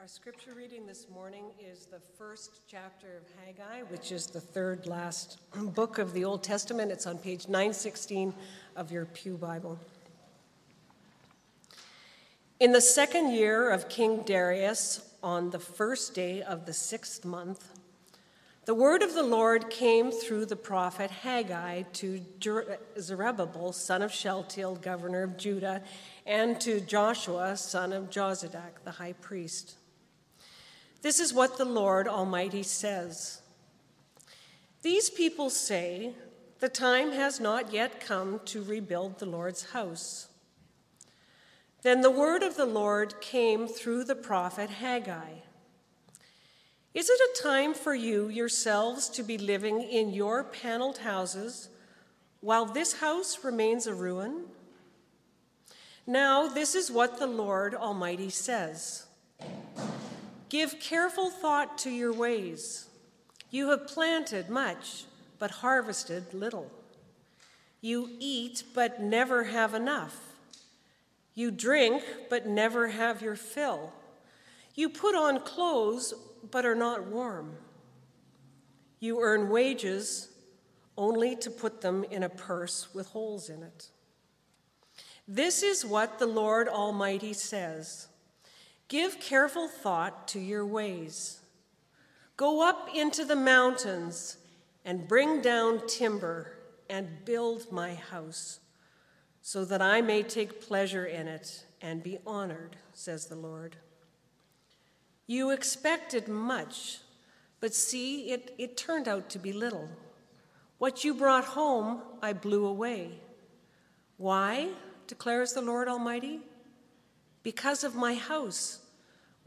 Our scripture reading this morning is the first chapter of Haggai, which is the third last book of the Old Testament. It's on page 916 of your Pew Bible. In the second year of King Darius, on the first day of the sixth month, the word of the Lord came through the prophet Haggai to Zerubbabel, son of Shealtiel, governor of Judah, and to Joshua, son of Jozadak, the high priest. This is what the Lord Almighty says These people say, The time has not yet come to rebuild the Lord's house. Then the word of the Lord came through the prophet Haggai. Is it a time for you yourselves to be living in your paneled houses while this house remains a ruin? Now, this is what the Lord Almighty says. Give careful thought to your ways. You have planted much, but harvested little. You eat, but never have enough. You drink, but never have your fill. You put on clothes, but are not warm. You earn wages only to put them in a purse with holes in it. This is what the Lord Almighty says. Give careful thought to your ways. Go up into the mountains and bring down timber and build my house, so that I may take pleasure in it and be honored, says the Lord. You expected much, but see, it, it turned out to be little. What you brought home, I blew away. Why, declares the Lord Almighty? Because of my house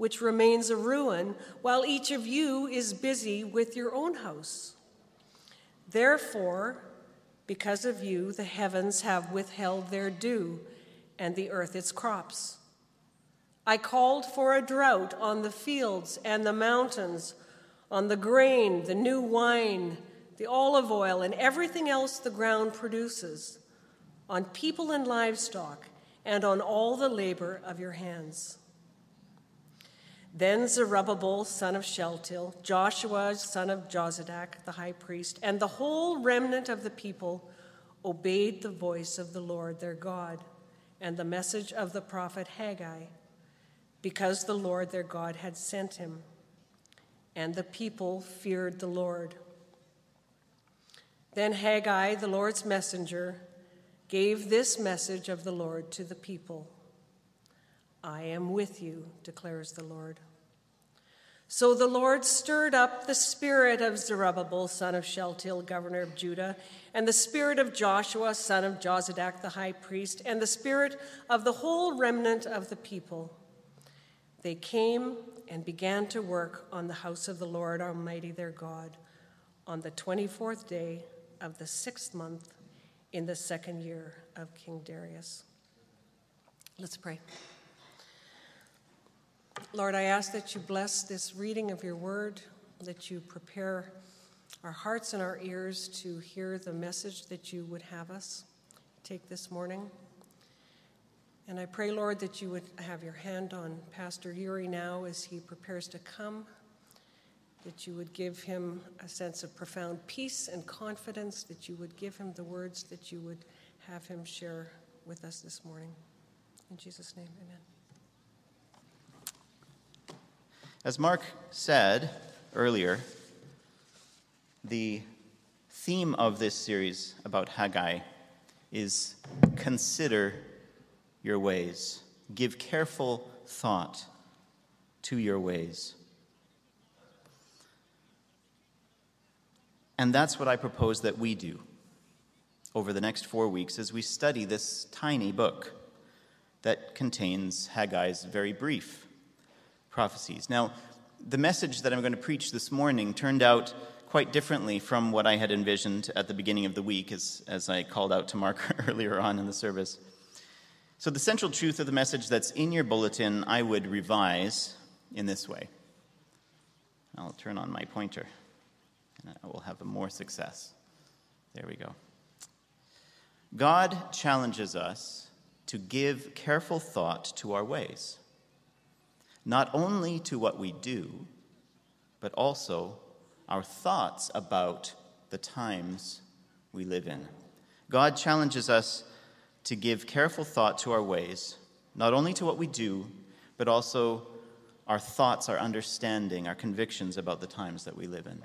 which remains a ruin, while each of you is busy with your own house. Therefore, because of you, the heavens have withheld their dew, and the earth its crops. I called for a drought on the fields and the mountains, on the grain, the new wine, the olive oil, and everything else the ground produces, on people and livestock, and on all the labor of your hands. Then Zerubbabel, son of Shealtiel, Joshua, son of Jozadak, the high priest, and the whole remnant of the people obeyed the voice of the Lord their God and the message of the prophet Haggai, because the Lord their God had sent him. And the people feared the Lord. Then Haggai, the Lord's messenger, gave this message of the Lord to the people. I am with you, declares the Lord. So the Lord stirred up the spirit of Zerubbabel, son of Shealtiel, governor of Judah, and the spirit of Joshua, son of Jozadak, the high priest, and the spirit of the whole remnant of the people. They came and began to work on the house of the Lord Almighty their God on the 24th day of the sixth month in the second year of King Darius. Let's pray. Lord, I ask that you bless this reading of your word, that you prepare our hearts and our ears to hear the message that you would have us take this morning. And I pray, Lord, that you would have your hand on Pastor Yuri now as he prepares to come, that you would give him a sense of profound peace and confidence, that you would give him the words that you would have him share with us this morning. In Jesus' name, amen. As Mark said earlier, the theme of this series about Haggai is consider your ways. Give careful thought to your ways. And that's what I propose that we do over the next four weeks as we study this tiny book that contains Haggai's very brief prophecies. Now, the message that I'm going to preach this morning turned out quite differently from what I had envisioned at the beginning of the week, as, as I called out to Mark earlier on in the service. So, the central truth of the message that's in your bulletin, I would revise in this way. I'll turn on my pointer, and I will have more success. There we go. God challenges us to give careful thought to our ways. Not only to what we do, but also our thoughts about the times we live in. God challenges us to give careful thought to our ways, not only to what we do, but also our thoughts, our understanding, our convictions about the times that we live in.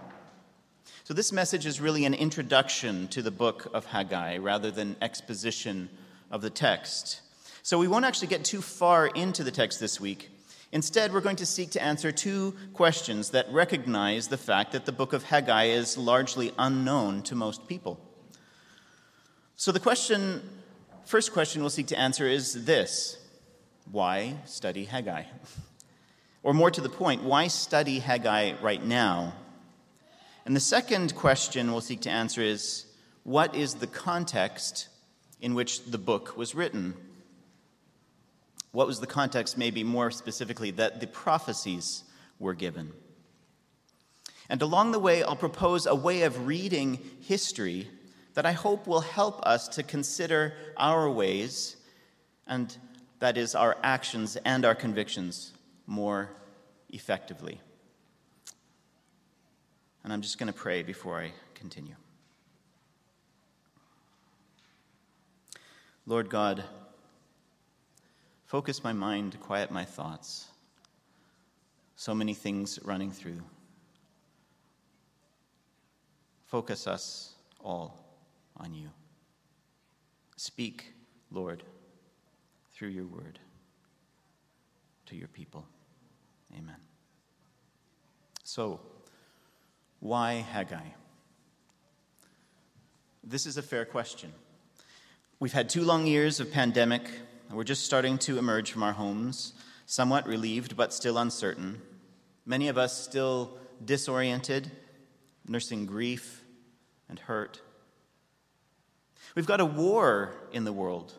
So, this message is really an introduction to the book of Haggai rather than exposition of the text. So, we won't actually get too far into the text this week. Instead, we're going to seek to answer two questions that recognize the fact that the book of Haggai is largely unknown to most people. So, the question, first question we'll seek to answer is this Why study Haggai? Or more to the point, why study Haggai right now? And the second question we'll seek to answer is what is the context in which the book was written? What was the context, maybe more specifically, that the prophecies were given? And along the way, I'll propose a way of reading history that I hope will help us to consider our ways, and that is, our actions and our convictions more effectively. And I'm just going to pray before I continue. Lord God, focus my mind, quiet my thoughts. So many things running through. Focus us all on you. Speak, Lord, through your word to your people. Amen. So, why Haggai? This is a fair question. We've had two long years of pandemic. We're just starting to emerge from our homes, somewhat relieved but still uncertain. Many of us still disoriented, nursing grief and hurt. We've got a war in the world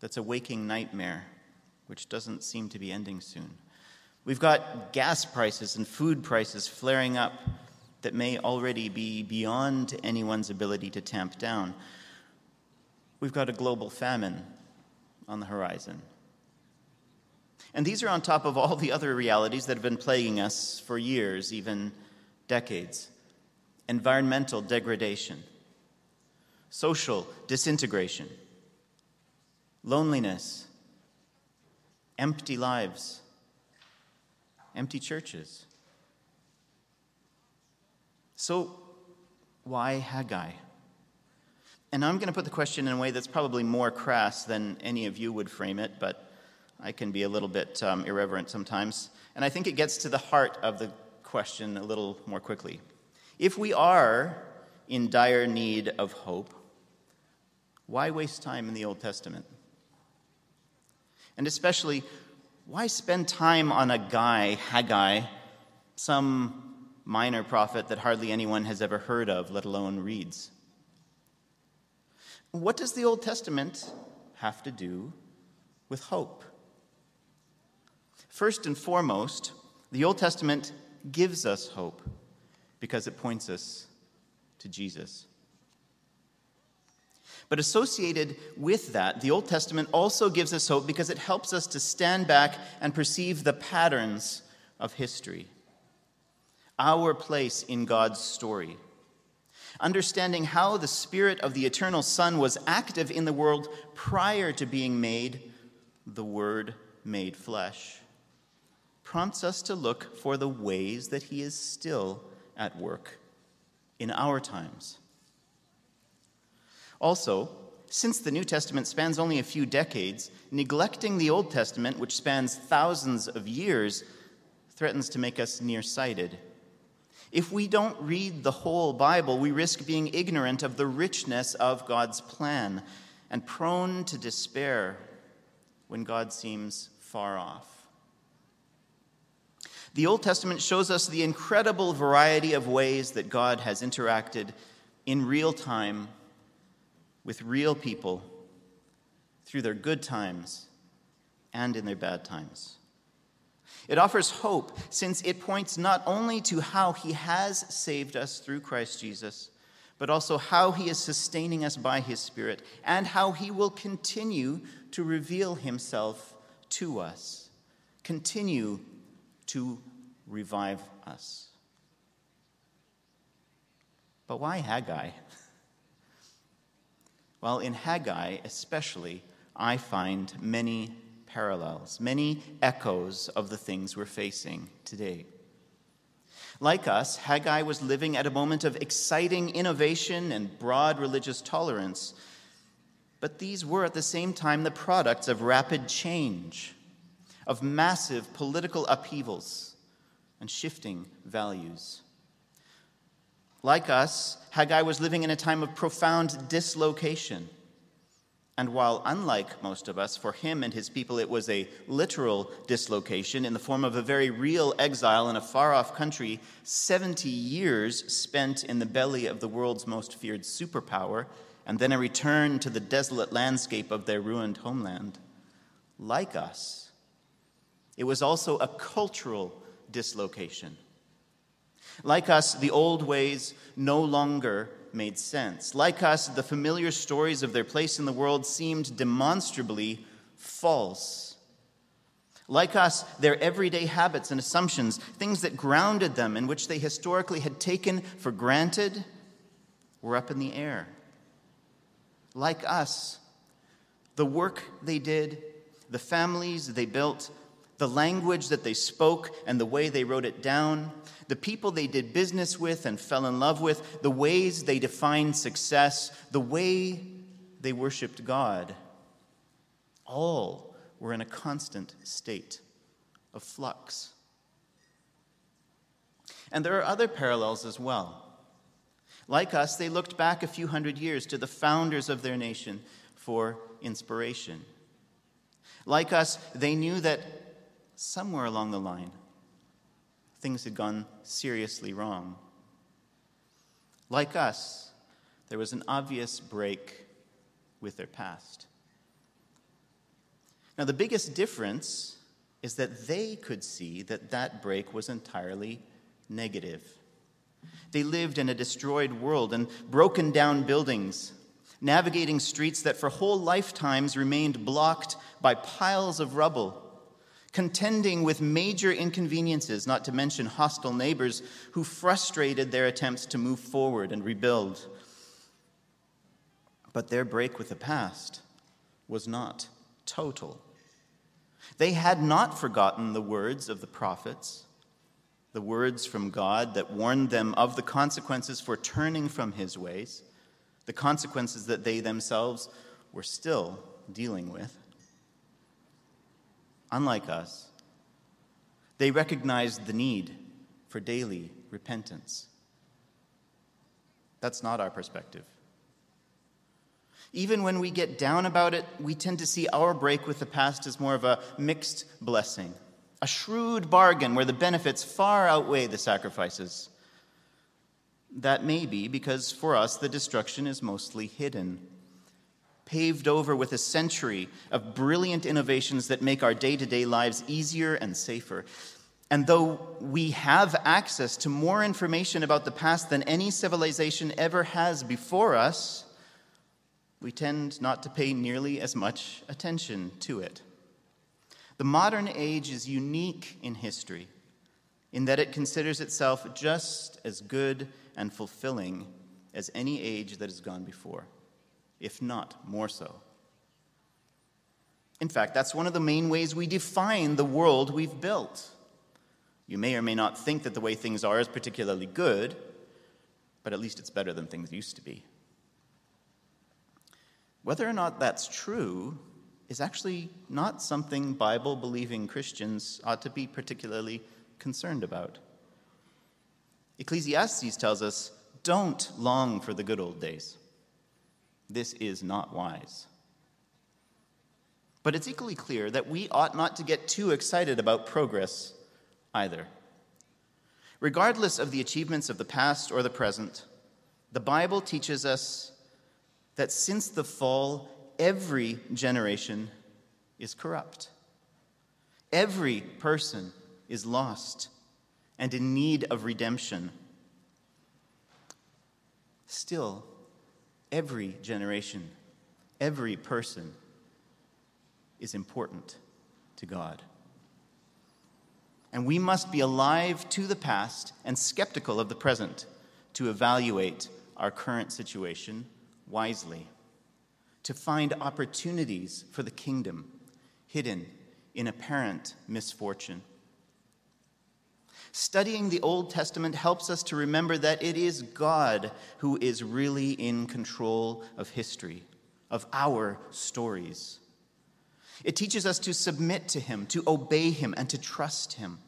that's a waking nightmare, which doesn't seem to be ending soon. We've got gas prices and food prices flaring up that may already be beyond anyone's ability to tamp down. We've got a global famine on the horizon. And these are on top of all the other realities that have been plaguing us for years, even decades environmental degradation, social disintegration, loneliness, empty lives empty churches. So, why Haggai? And I'm going to put the question in a way that's probably more crass than any of you would frame it, but I can be a little bit um, irreverent sometimes. And I think it gets to the heart of the question a little more quickly. If we are in dire need of hope, why waste time in the Old Testament? And especially, why spend time on a guy, Haggai, some minor prophet that hardly anyone has ever heard of, let alone reads? What does the Old Testament have to do with hope? First and foremost, the Old Testament gives us hope because it points us to Jesus. But associated with that, the Old Testament also gives us hope because it helps us to stand back and perceive the patterns of history, our place in God's story. Understanding how the Spirit of the eternal Son was active in the world prior to being made the Word made flesh prompts us to look for the ways that He is still at work in our times. Also, since the New Testament spans only a few decades, neglecting the Old Testament, which spans thousands of years, threatens to make us nearsighted. If we don't read the whole Bible, we risk being ignorant of the richness of God's plan and prone to despair when God seems far off. The Old Testament shows us the incredible variety of ways that God has interacted in real time with real people through their good times and in their bad times. It offers hope since it points not only to how he has saved us through Christ Jesus, but also how he is sustaining us by his Spirit and how he will continue to reveal himself to us continue to revive us. But why Haggai? Well, in Haggai especially, I find many parallels, many echoes of the things we're facing today. Like us, Haggai was living at a moment of exciting innovation and broad religious tolerance, but these were at the same time the products of rapid change, of massive political upheavals, and shifting values. Like us, Haggai was living in a time of profound dislocation. And while unlike most of us, for him and his people it was a literal dislocation in the form of a very real exile in a far off country, 70 years spent in the belly of the world's most feared superpower, and then a return to the desolate landscape of their ruined homeland. Like us, it was also a cultural dislocation. Like us, the old ways no longer made sense. Like us, the familiar stories of their place in the world seemed demonstrably false. Like us, their everyday habits and assumptions, things that grounded them and which they historically had taken for granted, were up in the air. Like us, the work they did, the families they built, the language that they spoke and the way they wrote it down, the people they did business with and fell in love with, the ways they defined success, the way they worshiped God, all were in a constant state of flux. And there are other parallels as well. Like us, they looked back a few hundred years to the founders of their nation for inspiration. Like us, they knew that somewhere along the line, things had gone seriously wrong. Like us, there was an obvious break with their past. Now, the biggest difference is that they could see that that break was entirely negative. They lived in a destroyed world and broken down buildings, navigating streets that for whole lifetimes remained blocked by piles of rubble contending with major inconveniences, not to mention hostile neighbors who frustrated their attempts to move forward and rebuild. But their break with the past was not total. They had not forgotten the words of the prophets, the words from God that warned them of the consequences for turning from his ways, the consequences that they themselves were still dealing with unlike us, they recognized the need for daily repentance. That's not our perspective. Even when we get down about it, we tend to see our break with the past as more of a mixed blessing, a shrewd bargain where the benefits far outweigh the sacrifices. That may be because for us the destruction is mostly hidden paved over with a century of brilliant innovations that make our day to day lives easier and safer. And though we have access to more information about the past than any civilization ever has before us, we tend not to pay nearly as much attention to it. The modern age is unique in history in that it considers itself just as good and fulfilling as any age that has gone before if not more so. In fact, that's one of the main ways we define the world we've built. You may or may not think that the way things are is particularly good, but at least it's better than things used to be. Whether or not that's true is actually not something Bible believing Christians ought to be particularly concerned about. Ecclesiastes tells us don't long for the good old days. This is not wise. But it's equally clear that we ought not to get too excited about progress either. Regardless of the achievements of the past or the present, the Bible teaches us that since the fall, every generation is corrupt. Every person is lost and in need of redemption. Still, Every generation, every person is important to God. And we must be alive to the past and skeptical of the present to evaluate our current situation wisely, to find opportunities for the kingdom hidden in apparent misfortune. Studying the Old Testament helps us to remember that it is God who is really in control of history, of our stories. It teaches us to submit to Him, to obey Him, and to trust Him,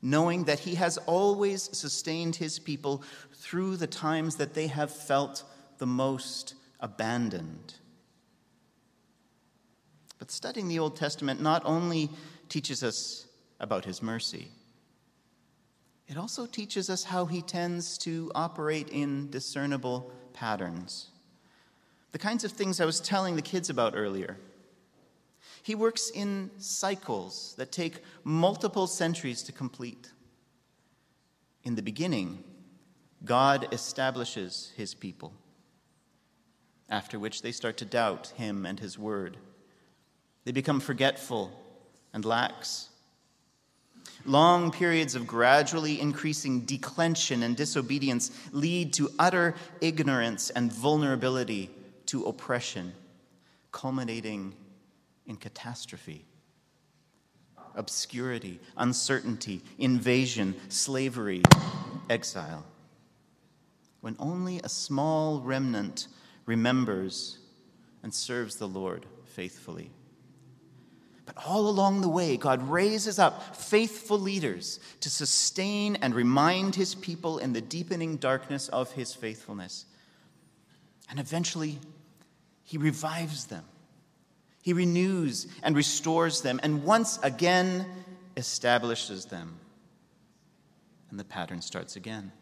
knowing that He has always sustained His people through the times that they have felt the most abandoned. But studying the Old Testament not only teaches us about His mercy, it also teaches us how He tends to operate in discernible patterns. The kinds of things I was telling the kids about earlier. He works in cycles that take multiple centuries to complete. In the beginning, God establishes his people, after which they start to doubt him and his word. They become forgetful and lax. Long periods of gradually increasing declension and disobedience lead to utter ignorance and vulnerability to oppression, culminating in catastrophe. Obscurity, uncertainty, invasion, slavery, exile. When only a small remnant remembers and serves the Lord faithfully. But all along the way, God raises up faithful leaders to sustain and remind his people in the deepening darkness of his faithfulness. And eventually, he revives them he renews and restores them and once again establishes them. And the pattern starts again.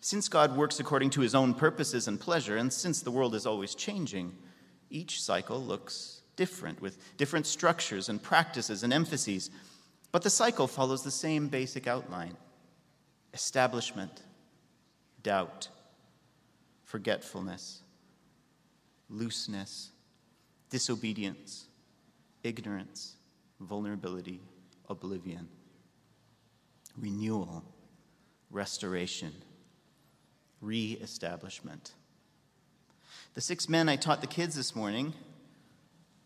Since God works according to his own purposes and pleasure, and since the world is always changing, each cycle looks different, with different structures and practices and emphases. But the cycle follows the same basic outline establishment, doubt, forgetfulness, looseness, disobedience, ignorance, vulnerability, oblivion, renewal, restoration, re establishment. The six men I taught the kids this morning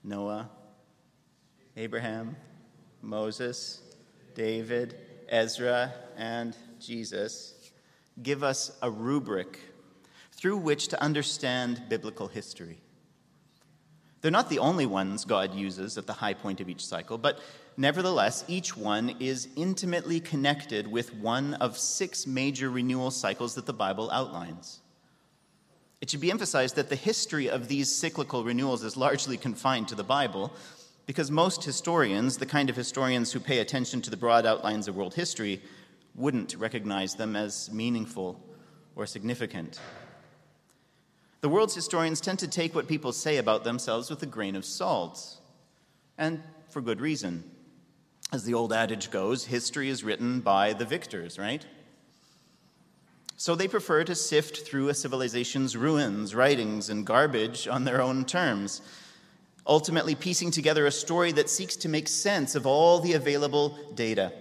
Noah, Abraham, Moses, David, Ezra, and Jesus give us a rubric through which to understand biblical history. They're not the only ones God uses at the high point of each cycle, but nevertheless, each one is intimately connected with one of six major renewal cycles that the Bible outlines. It should be emphasized that the history of these cyclical renewals is largely confined to the Bible, because most historians, the kind of historians who pay attention to the broad outlines of world history, wouldn't recognize them as meaningful or significant. The world's historians tend to take what people say about themselves with a grain of salt, and for good reason. As the old adage goes, history is written by the victors, right? So they prefer to sift through a civilization's ruins, writings, and garbage on their own terms, ultimately piecing together a story that seeks to make sense of all the available data.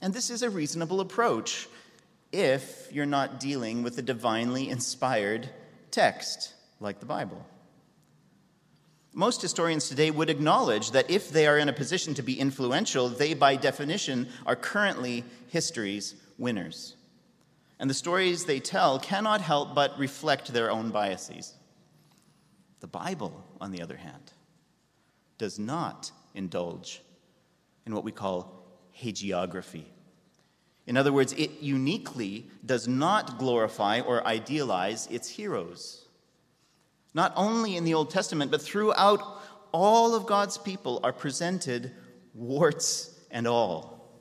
And this is a reasonable approach if you're not dealing with a divinely inspired text like the Bible. Most historians today would acknowledge that if they are in a position to be influential, they, by definition, are currently history's winners. And the stories they tell cannot help but reflect their own biases. The Bible, on the other hand, does not indulge in what we call hagiography in other words, it uniquely does not glorify or idealize its heroes. Not only in the Old Testament, but throughout all of God's people are presented warts and all.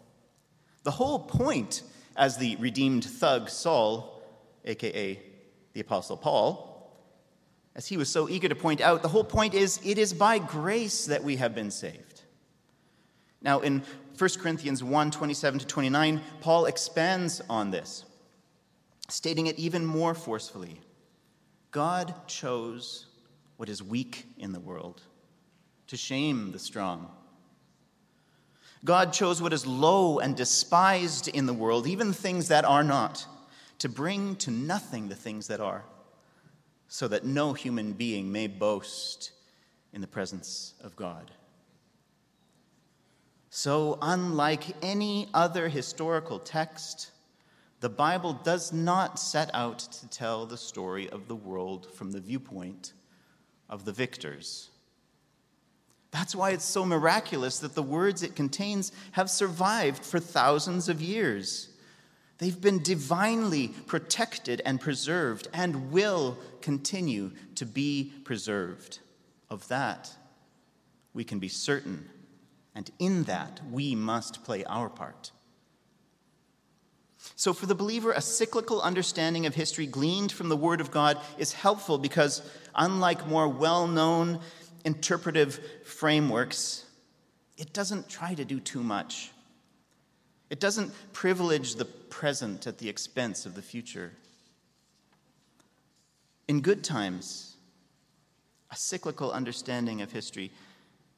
The whole point, as the redeemed thug Saul, aka the Apostle Paul, as he was so eager to point out, the whole point is it is by grace that we have been saved. Now, in 1 Corinthians 1 27 to 29, Paul expands on this, stating it even more forcefully. God chose what is weak in the world to shame the strong. God chose what is low and despised in the world, even things that are not, to bring to nothing the things that are, so that no human being may boast in the presence of God. So, unlike any other historical text, the Bible does not set out to tell the story of the world from the viewpoint of the victors. That's why it's so miraculous that the words it contains have survived for thousands of years. They've been divinely protected and preserved and will continue to be preserved. Of that, we can be certain, and in that, we must play our part. So, for the believer, a cyclical understanding of history gleaned from the Word of God is helpful because, unlike more well known interpretive frameworks, it doesn't try to do too much. It doesn't privilege the present at the expense of the future. In good times, a cyclical understanding of history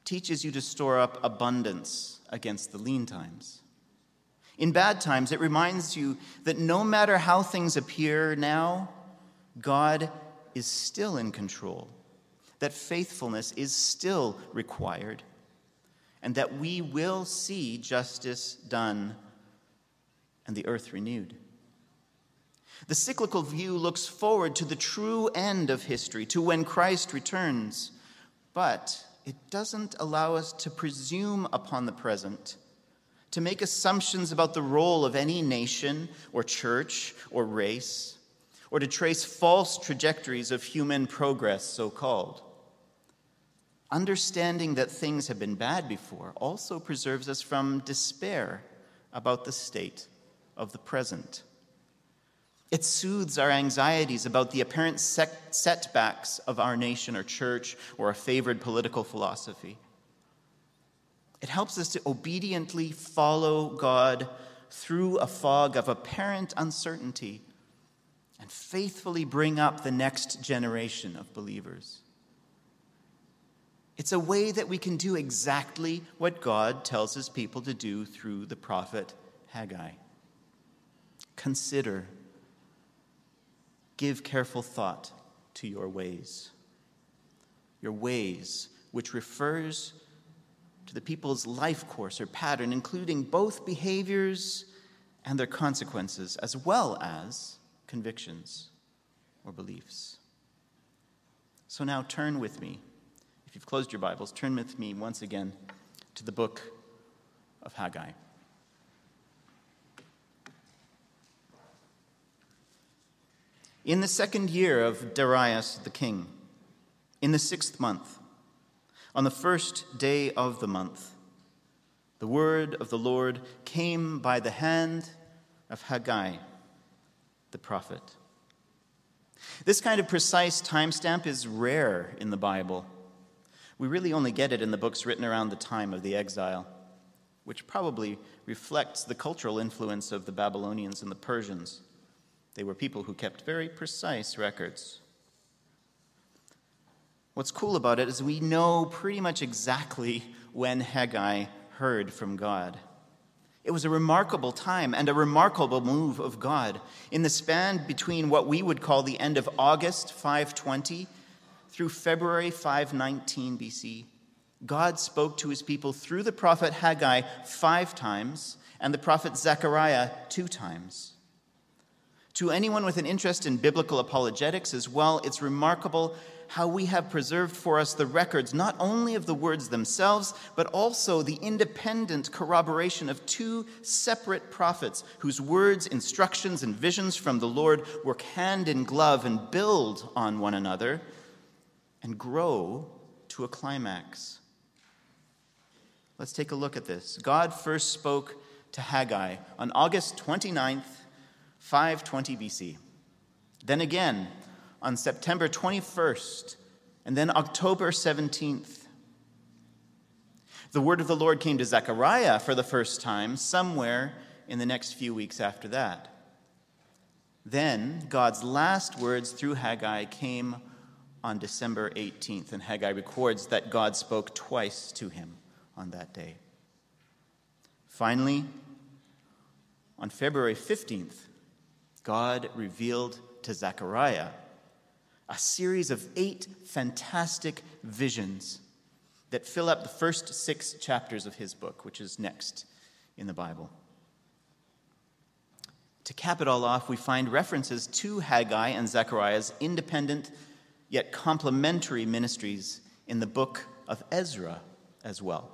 teaches you to store up abundance against the lean times. In bad times, it reminds you that no matter how things appear now, God is still in control, that faithfulness is still required, and that we will see justice done and the earth renewed. The cyclical view looks forward to the true end of history, to when Christ returns, but it doesn't allow us to presume upon the present to make assumptions about the role of any nation or church or race, or to trace false trajectories of human progress, so called. Understanding that things have been bad before also preserves us from despair about the state of the present. It soothes our anxieties about the apparent setbacks of our nation or church or a favored political philosophy. It helps us to obediently follow God through a fog of apparent uncertainty and faithfully bring up the next generation of believers. It's a way that we can do exactly what God tells his people to do through the prophet Haggai. Consider, give careful thought to your ways. Your ways, which refers to the people's life course or pattern, including both behaviors and their consequences, as well as convictions or beliefs. So now turn with me, if you've closed your Bibles, turn with me once again to the book of Haggai. In the second year of Darius the king, in the sixth month, on the first day of the month, the word of the Lord came by the hand of Haggai, the prophet. This kind of precise timestamp is rare in the Bible. We really only get it in the books written around the time of the exile, which probably reflects the cultural influence of the Babylonians and the Persians. They were people who kept very precise records. What's cool about it is we know pretty much exactly when Haggai heard from God. It was a remarkable time and a remarkable move of God. In the span between what we would call the end of August 520 through February 519 BC, God spoke to his people through the prophet Haggai five times and the prophet Zechariah two times. To anyone with an interest in biblical apologetics as well, it's remarkable how we have preserved for us the records not only of the words themselves, but also the independent corroboration of two separate prophets whose words, instructions, and visions from the Lord work hand in glove and build on one another and grow to a climax. Let's take a look at this. God first spoke to Haggai on August 29th, 520 BC. Then again, on September 21st and then October 17th. The word of the Lord came to Zechariah for the first time somewhere in the next few weeks after that. Then God's last words through Haggai came on December 18th, and Haggai records that God spoke twice to him on that day. Finally, on February 15th, God revealed to Zechariah a series of eight fantastic visions that fill up the first six chapters of his book, which is next in the Bible. To cap it all off, we find references to Haggai and Zechariah's independent yet complementary ministries in the book of Ezra as well.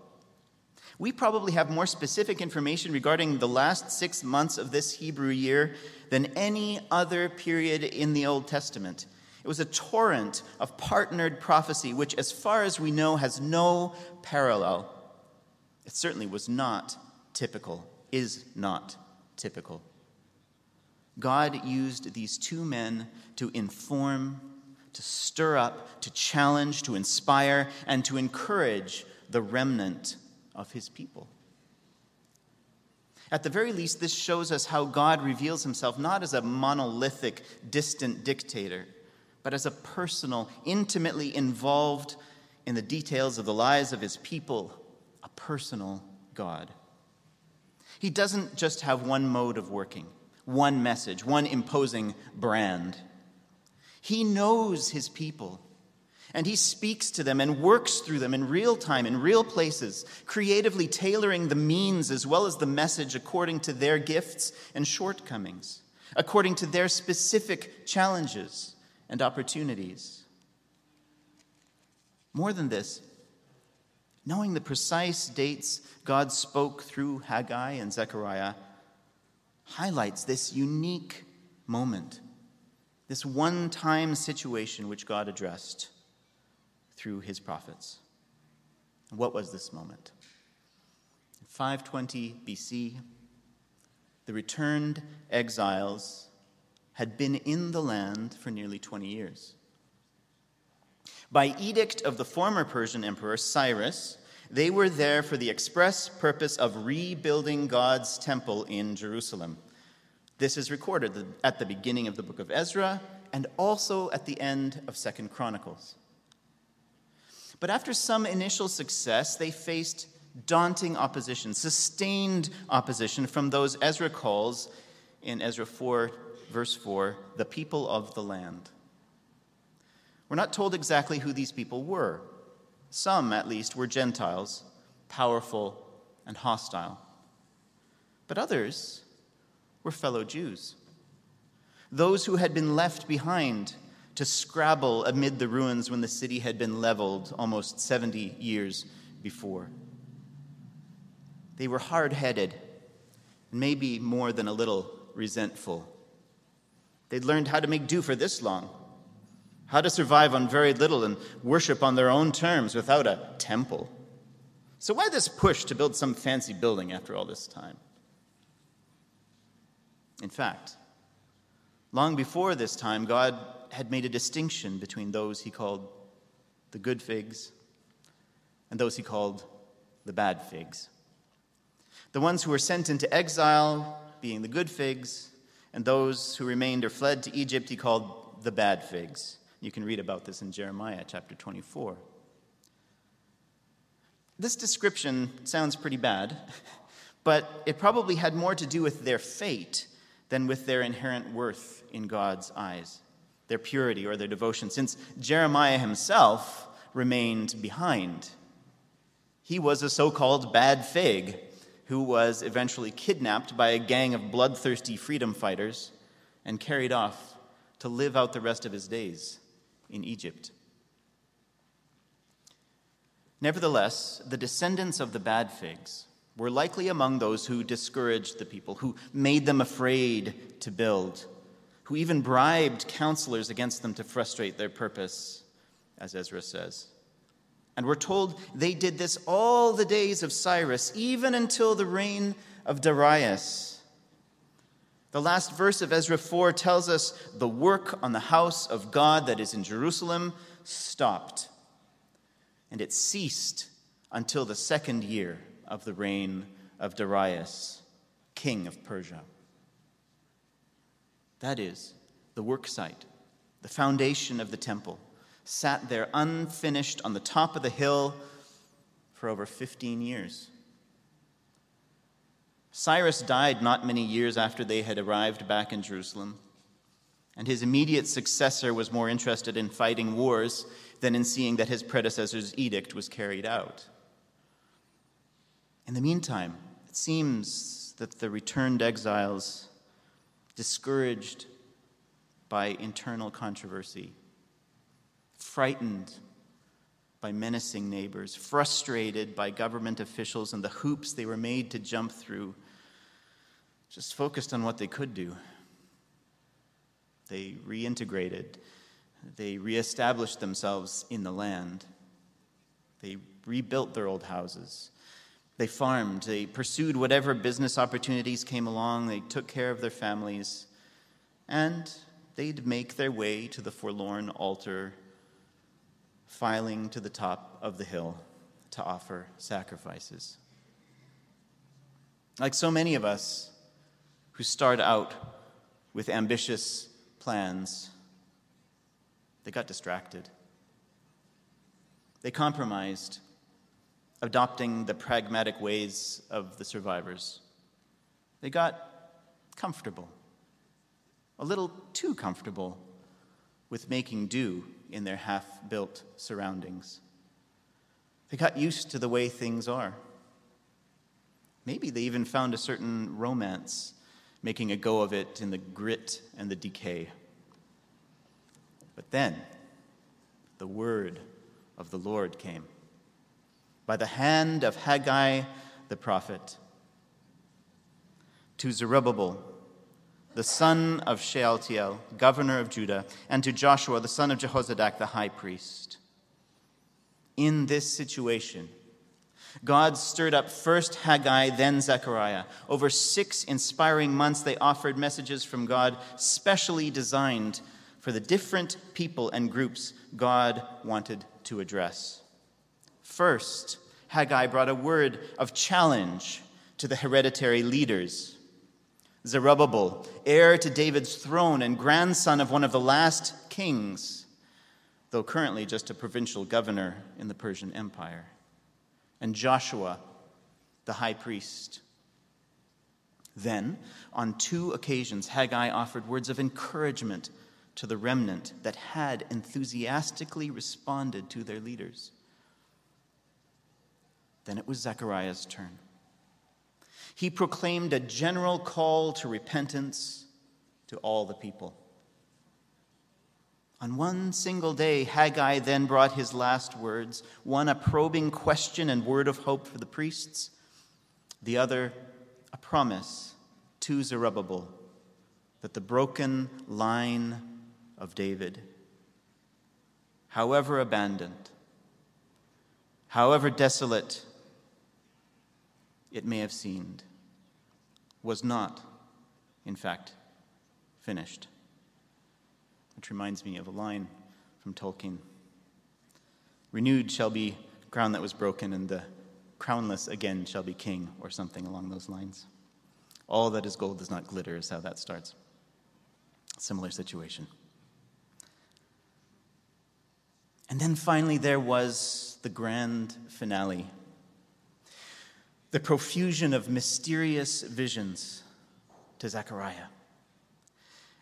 We probably have more specific information regarding the last six months of this Hebrew year than any other period in the Old Testament. It was a torrent of partnered prophecy, which, as far as we know, has no parallel. It certainly was not typical, is not typical. God used these two men to inform, to stir up, to challenge, to inspire, and to encourage the remnant of his people. At the very least, this shows us how God reveals himself not as a monolithic, distant dictator, but as a personal, intimately involved in the details of the lives of his people, a personal God. He doesn't just have one mode of working, one message, one imposing brand. He knows his people and he speaks to them and works through them in real time, in real places, creatively tailoring the means as well as the message according to their gifts and shortcomings, according to their specific challenges and opportunities. More than this, knowing the precise dates God spoke through Haggai and Zechariah highlights this unique moment, this one time situation which God addressed through his prophets. What was this moment? 520 BC, the returned exiles had been in the land for nearly 20 years. By edict of the former Persian emperor Cyrus, they were there for the express purpose of rebuilding God's temple in Jerusalem. This is recorded at the beginning of the book of Ezra and also at the end of Second Chronicles. But after some initial success, they faced daunting opposition, sustained opposition from those Ezra calls in Ezra 4, verse 4, the people of the land. We're not told exactly who these people were. Some, at least, were Gentiles, powerful and hostile. But others were fellow Jews, those who had been left behind to scrabble amid the ruins when the city had been leveled almost 70 years before. They were hard headed, maybe more than a little resentful. They'd learned how to make do for this long, how to survive on very little and worship on their own terms without a temple. So, why this push to build some fancy building after all this time? In fact, long before this time, God had made a distinction between those he called the good figs and those he called the bad figs. The ones who were sent into exile, being the good figs, and those who remained or fled to Egypt, he called the bad figs. You can read about this in Jeremiah chapter 24. This description sounds pretty bad, but it probably had more to do with their fate than with their inherent worth in God's eyes their purity or their devotion, since Jeremiah himself remained behind. He was a so called bad fig who was eventually kidnapped by a gang of bloodthirsty freedom fighters and carried off to live out the rest of his days in Egypt. Nevertheless, the descendants of the bad figs were likely among those who discouraged the people, who made them afraid to build who even bribed counselors against them to frustrate their purpose, as Ezra says. And we're told they did this all the days of Cyrus, even until the reign of Darius. The last verse of Ezra 4 tells us the work on the house of God that is in Jerusalem stopped, and it ceased until the second year of the reign of Darius, king of Persia. That is, the worksite, the foundation of the temple, sat there unfinished on the top of the hill for over 15 years. Cyrus died not many years after they had arrived back in Jerusalem, and his immediate successor was more interested in fighting wars than in seeing that his predecessor's edict was carried out. In the meantime, it seems that the returned exiles, discouraged by internal controversy, frightened by menacing neighbors, frustrated by government officials and the hoops they were made to jump through, just focused on what they could do. They reintegrated, they reestablished themselves in the land, they rebuilt their old houses. They farmed, they pursued whatever business opportunities came along, they took care of their families, and they'd make their way to the forlorn altar, filing to the top of the hill to offer sacrifices. Like so many of us, who start out with ambitious plans, they got distracted. They compromised, adopting the pragmatic ways of the survivors. They got comfortable, a little too comfortable with making do in their half built surroundings. They got used to the way things are. Maybe they even found a certain romance making a go of it in the grit and the decay. But then the word of the Lord came by the hand of Haggai the prophet to Zerubbabel, the son of Shealtiel, governor of Judah, and to Joshua, the son of Jehozadak, the high priest. In this situation, God stirred up first Haggai, then Zechariah. Over six inspiring months, they offered messages from God specially designed for the different people and groups God wanted to address. First, Haggai brought a word of challenge to the hereditary leaders. Zerubbabel, heir to David's throne and grandson of one of the last kings, though currently just a provincial governor in the Persian Empire and Joshua, the high priest. Then, on two occasions, Haggai offered words of encouragement to the remnant that had enthusiastically responded to their leaders. Then it was Zechariah's turn. He proclaimed a general call to repentance to all the people. On one single day, Haggai then brought his last words one, a probing question and word of hope for the priests, the other, a promise to Zerubbabel that the broken line of David, however abandoned, however desolate it may have seemed, was not, in fact, finished which reminds me of a line from Tolkien Renewed shall be crown that was broken, and the crownless again shall be king, or something along those lines. All that is gold does not glitter, is how that starts. Similar situation. And then finally, there was the grand finale the profusion of mysterious visions to Zechariah.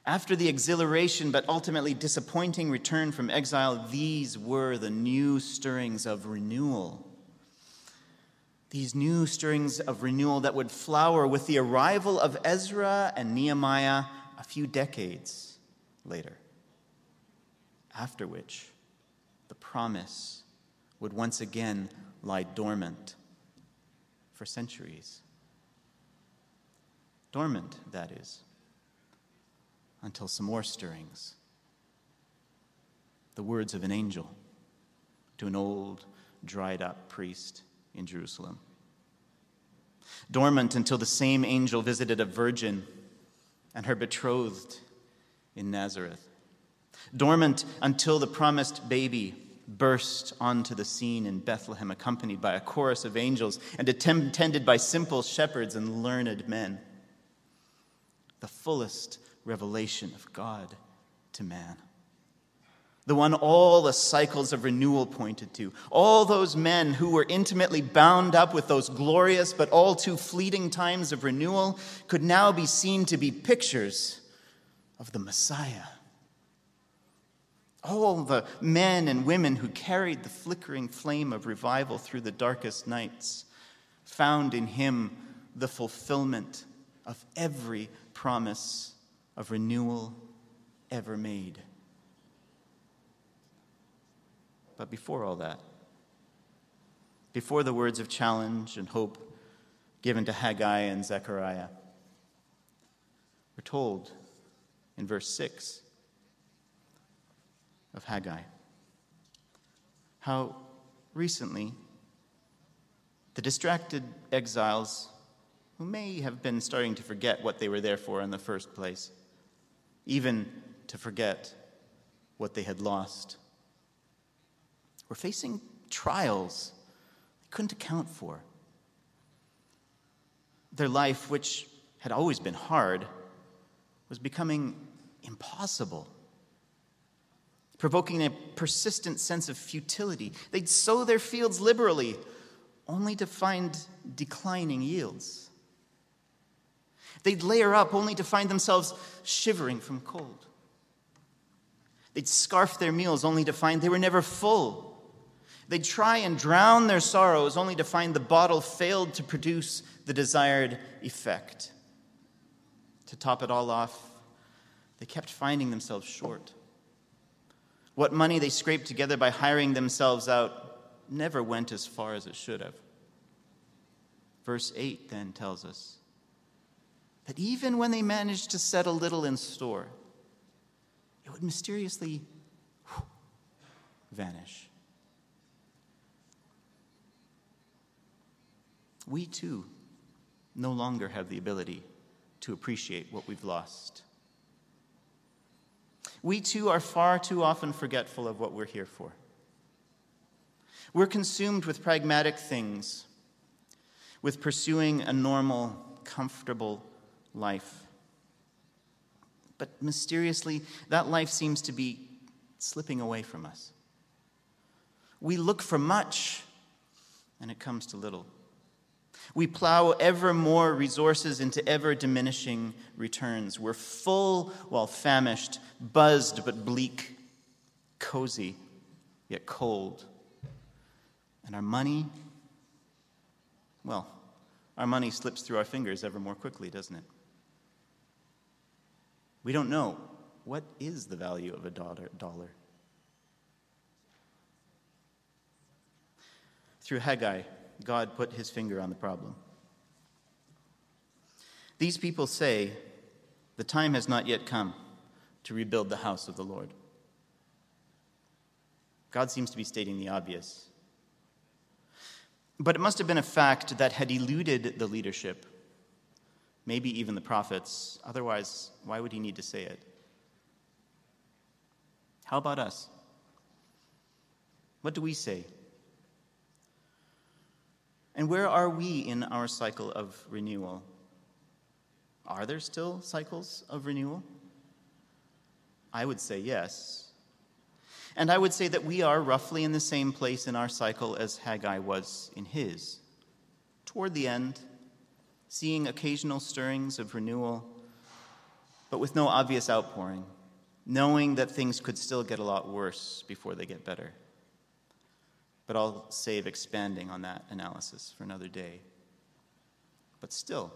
After the exhilaration but ultimately disappointing return from exile, these were the new stirrings of renewal. These new stirrings of renewal that would flower with the arrival of Ezra and Nehemiah a few decades later. After which, the promise would once again lie dormant for centuries. Dormant, that is until some more stirrings. The words of an angel to an old, dried up priest in Jerusalem. Dormant until the same angel visited a virgin and her betrothed in Nazareth. Dormant until the promised baby burst onto the scene in Bethlehem, accompanied by a chorus of angels and attended by simple shepherds and learned men. The fullest revelation of God to man. the one all the cycles of renewal pointed to. All those men who were intimately bound up with those glorious but all too fleeting times of renewal could now be seen to be pictures of the Messiah. All the men and women who carried the flickering flame of revival through the darkest nights found in him the fulfillment of every promise of renewal ever made. But before all that, before the words of challenge and hope given to Haggai and Zechariah, we're told in verse 6 of Haggai how recently the distracted exiles, who may have been starting to forget what they were there for in the first place, even to forget what they had lost, were facing trials they couldn't account for. Their life, which had always been hard, was becoming impossible, provoking a persistent sense of futility. They'd sow their fields liberally, only to find declining yields. They'd layer up only to find themselves shivering from cold. They'd scarf their meals only to find they were never full. They'd try and drown their sorrows only to find the bottle failed to produce the desired effect. To top it all off, they kept finding themselves short. What money they scraped together by hiring themselves out never went as far as it should have. Verse 8 then tells us that even when they managed to set a little in store, it would mysteriously vanish. We too no longer have the ability to appreciate what we've lost. We too are far too often forgetful of what we're here for. We're consumed with pragmatic things, with pursuing a normal, comfortable life. But mysteriously, that life seems to be slipping away from us. We look for much, and it comes to little. We plow ever more resources into ever diminishing returns. We're full while famished, buzzed but bleak, cozy yet cold. And our money, well, our money slips through our fingers ever more quickly, doesn't it? We don't know what is the value of a dollar. Through Haggai, God put his finger on the problem. These people say, The time has not yet come to rebuild the house of the Lord. God seems to be stating the obvious. But it must have been a fact that had eluded the leadership, maybe even the prophets. Otherwise, why would he need to say it? How about us? What do we say? And where are we in our cycle of renewal? Are there still cycles of renewal? I would say yes. And I would say that we are roughly in the same place in our cycle as Haggai was in his. Toward the end, seeing occasional stirrings of renewal, but with no obvious outpouring, knowing that things could still get a lot worse before they get better. But I'll save expanding on that analysis for another day. But still,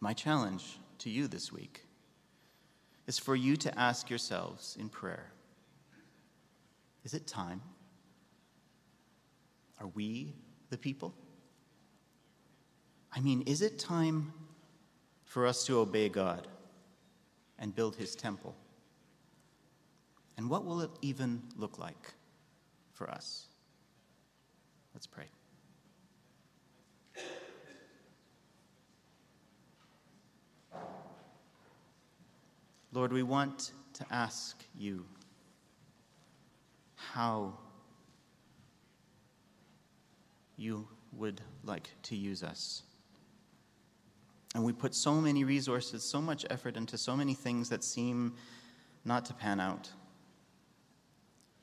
my challenge to you this week is for you to ask yourselves in prayer is it time? Are we the people? I mean, is it time for us to obey God and build his temple? And what will it even look like for us? Let's pray. Lord, we want to ask you how you would like to use us. And we put so many resources, so much effort into so many things that seem not to pan out.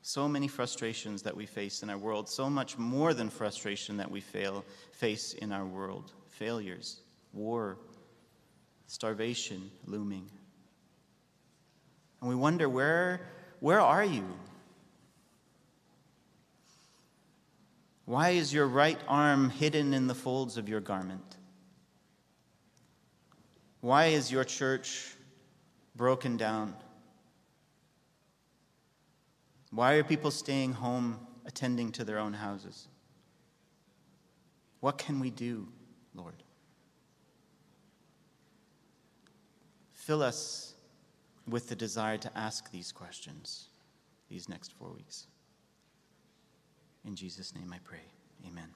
So many frustrations that we face in our world, so much more than frustration that we fail, face in our world failures, war, starvation looming. And we wonder, where, where are you? Why is your right arm hidden in the folds of your garment? Why is your church broken down? Why are people staying home attending to their own houses? What can we do, Lord? Fill us with the desire to ask these questions these next four weeks. In Jesus' name I pray. Amen.